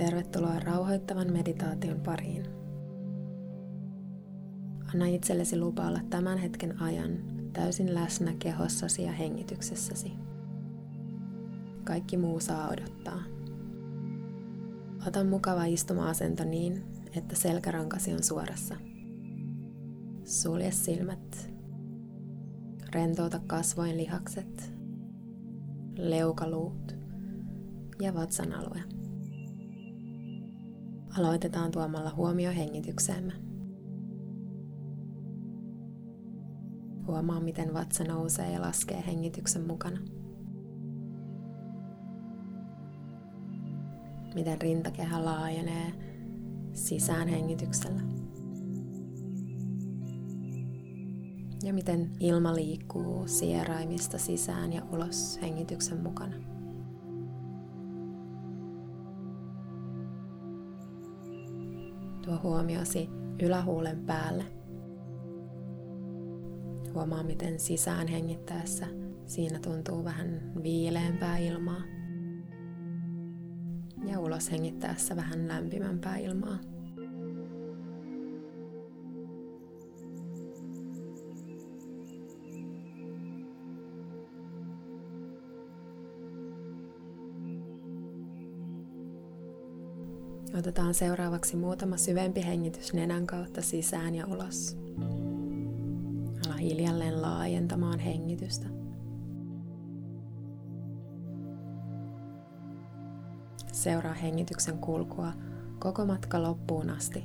Tervetuloa rauhoittavan meditaation pariin. Anna itsellesi lupa olla tämän hetken ajan täysin läsnä kehossasi ja hengityksessäsi. Kaikki muu saa odottaa. Ota mukava istuma-asento niin, että selkärankasi on suorassa. Sulje silmät. Rentouta kasvojen lihakset, leukaluut ja vatsan alue. Aloitetaan tuomalla huomio hengitykseemme. Huomaa, miten vatsa nousee ja laskee hengityksen mukana. Miten rintakehä laajenee sisään hengityksellä. Ja miten ilma liikkuu sieraimista sisään ja ulos hengityksen mukana. Tuo huomiosi ylähuulen päälle. Huomaa, miten sisään hengittäessä siinä tuntuu vähän viileämpää ilmaa. Ja ulos hengittäessä vähän lämpimämpää ilmaa. Otetaan seuraavaksi muutama syvempi hengitys nenän kautta sisään ja ulos. Ala hiljalleen laajentamaan hengitystä. Seuraa hengityksen kulkua koko matka loppuun asti.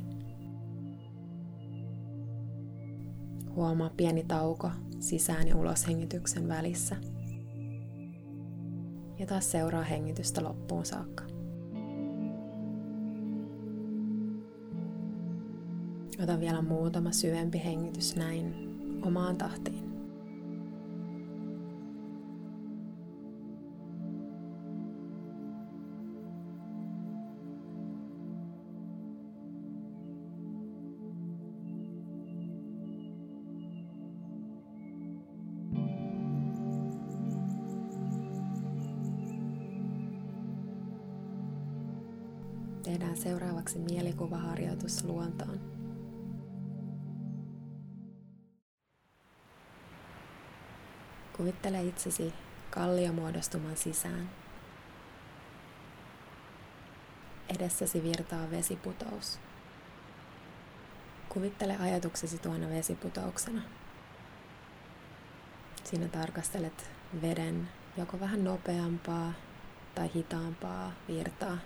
Huomaa pieni tauko sisään ja ulos hengityksen välissä. Ja taas seuraa hengitystä loppuun saakka. Ota vielä muutama syvempi hengitys näin omaan tahtiin. Tehdään seuraavaksi mielikuvaharjoitus luontoon. Kuvittele itsesi kalliomuodostuman sisään. Edessäsi virtaa vesiputous. Kuvittele ajatuksesi tuona vesiputouksena. Siinä tarkastelet veden joko vähän nopeampaa tai hitaampaa virtaa.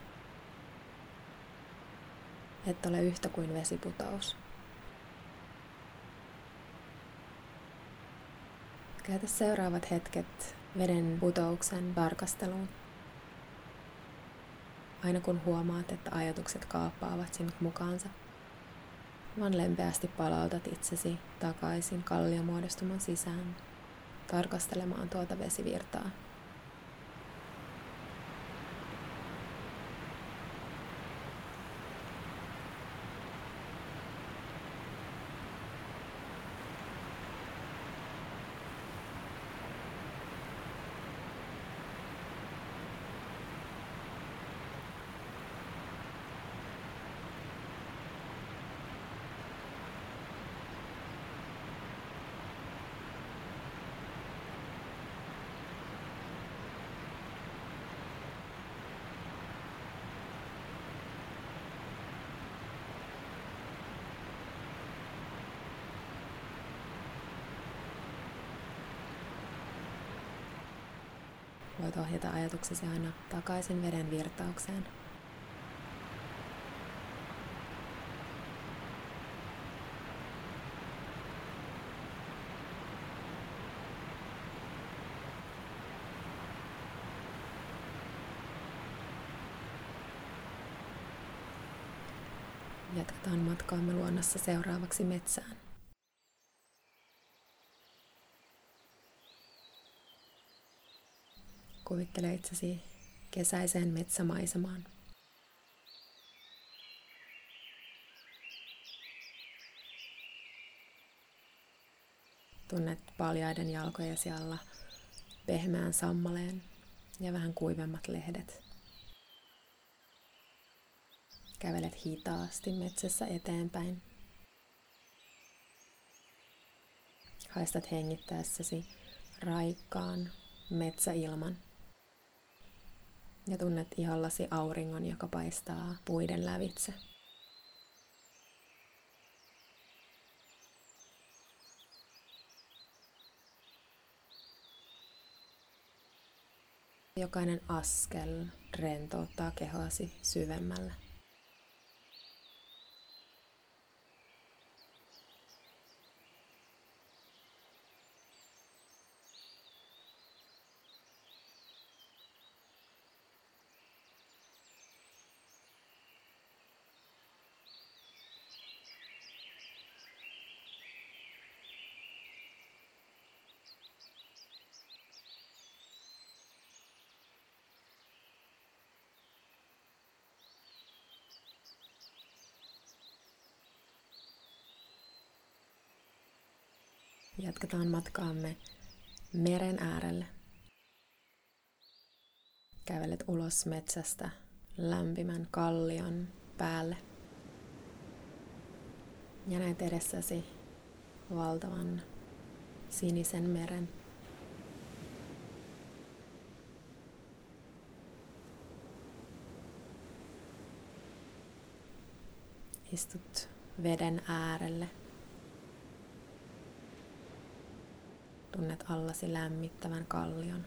Et ole yhtä kuin vesiputous. Käytä seuraavat hetket veden putouksen tarkasteluun. Aina kun huomaat, että ajatukset kaappaavat sinut mukaansa, vaan lempeästi palautat itsesi takaisin kalliomuodostuman sisään tarkastelemaan tuota vesivirtaa. Voit ohjata ajatuksesi aina takaisin veden virtaukseen. Jatketaan matkaamme luonnossa seuraavaksi metsään. Kuvittele itsesi kesäiseen metsämaisemaan. Tunnet paljaiden jalkojesi alla pehmeän sammaleen ja vähän kuivemmat lehdet. Kävelet hitaasti metsässä eteenpäin. Haistat hengittäessäsi raikkaan metsäilman ja tunnet ihollasi auringon, joka paistaa puiden lävitse. Jokainen askel rentouttaa kehoasi syvemmälle. Jatketaan matkaamme meren äärelle. Kävelet ulos metsästä lämpimän kallion päälle. Ja näet edessäsi valtavan sinisen meren. Istut veden äärelle Tunnet allasi lämmittävän kallion.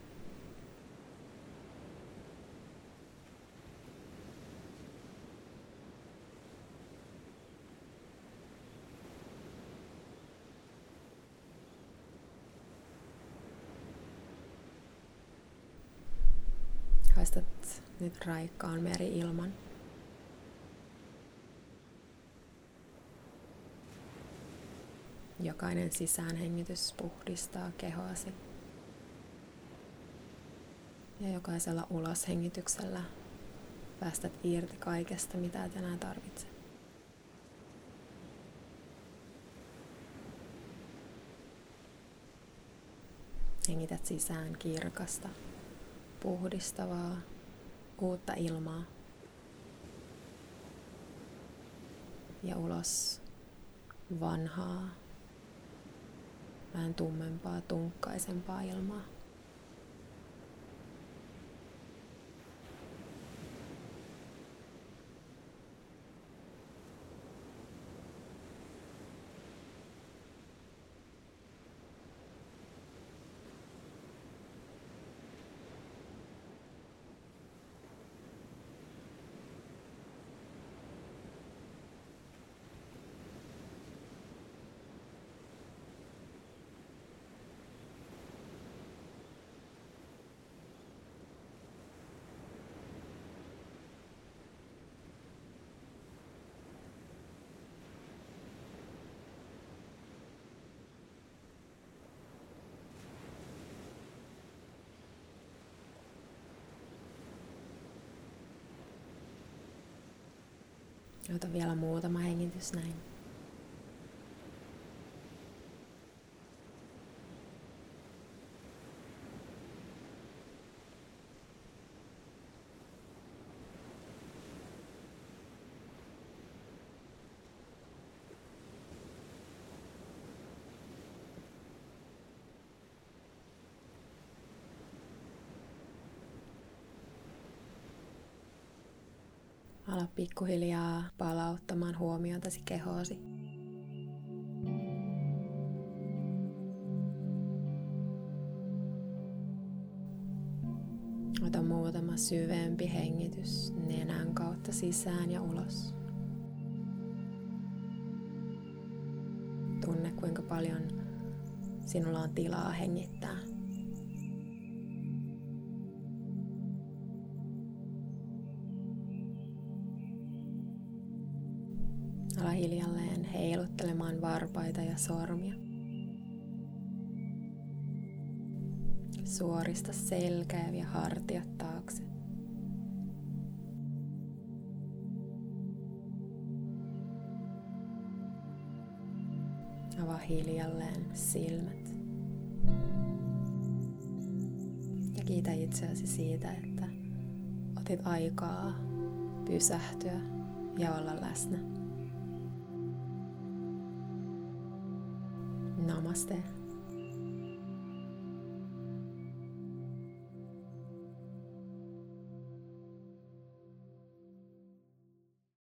Haistat nyt raikkaan meri-ilman. Jokainen sisäänhengitys puhdistaa kehoasi. Ja jokaisella uloshengityksellä päästät irti kaikesta, mitä et enää tarvitse. Hengität sisään kirkasta, puhdistavaa, uutta ilmaa. Ja ulos vanhaa, vähän tummempaa, tunkkaisempaa ilmaa. Ota vielä muutama hengitys näin. Ala pikkuhiljaa palauttamaan huomiotasi kehoosi. Ota muutama syvempi hengitys nenän kautta sisään ja ulos. Tunne kuinka paljon sinulla on tilaa hengittää. Ja sormia. Suorista selkää ja hartiat taakse. Avaa hiljalleen silmät. Ja kiitä itseäsi siitä, että otit aikaa pysähtyä ja olla läsnä. Namaste.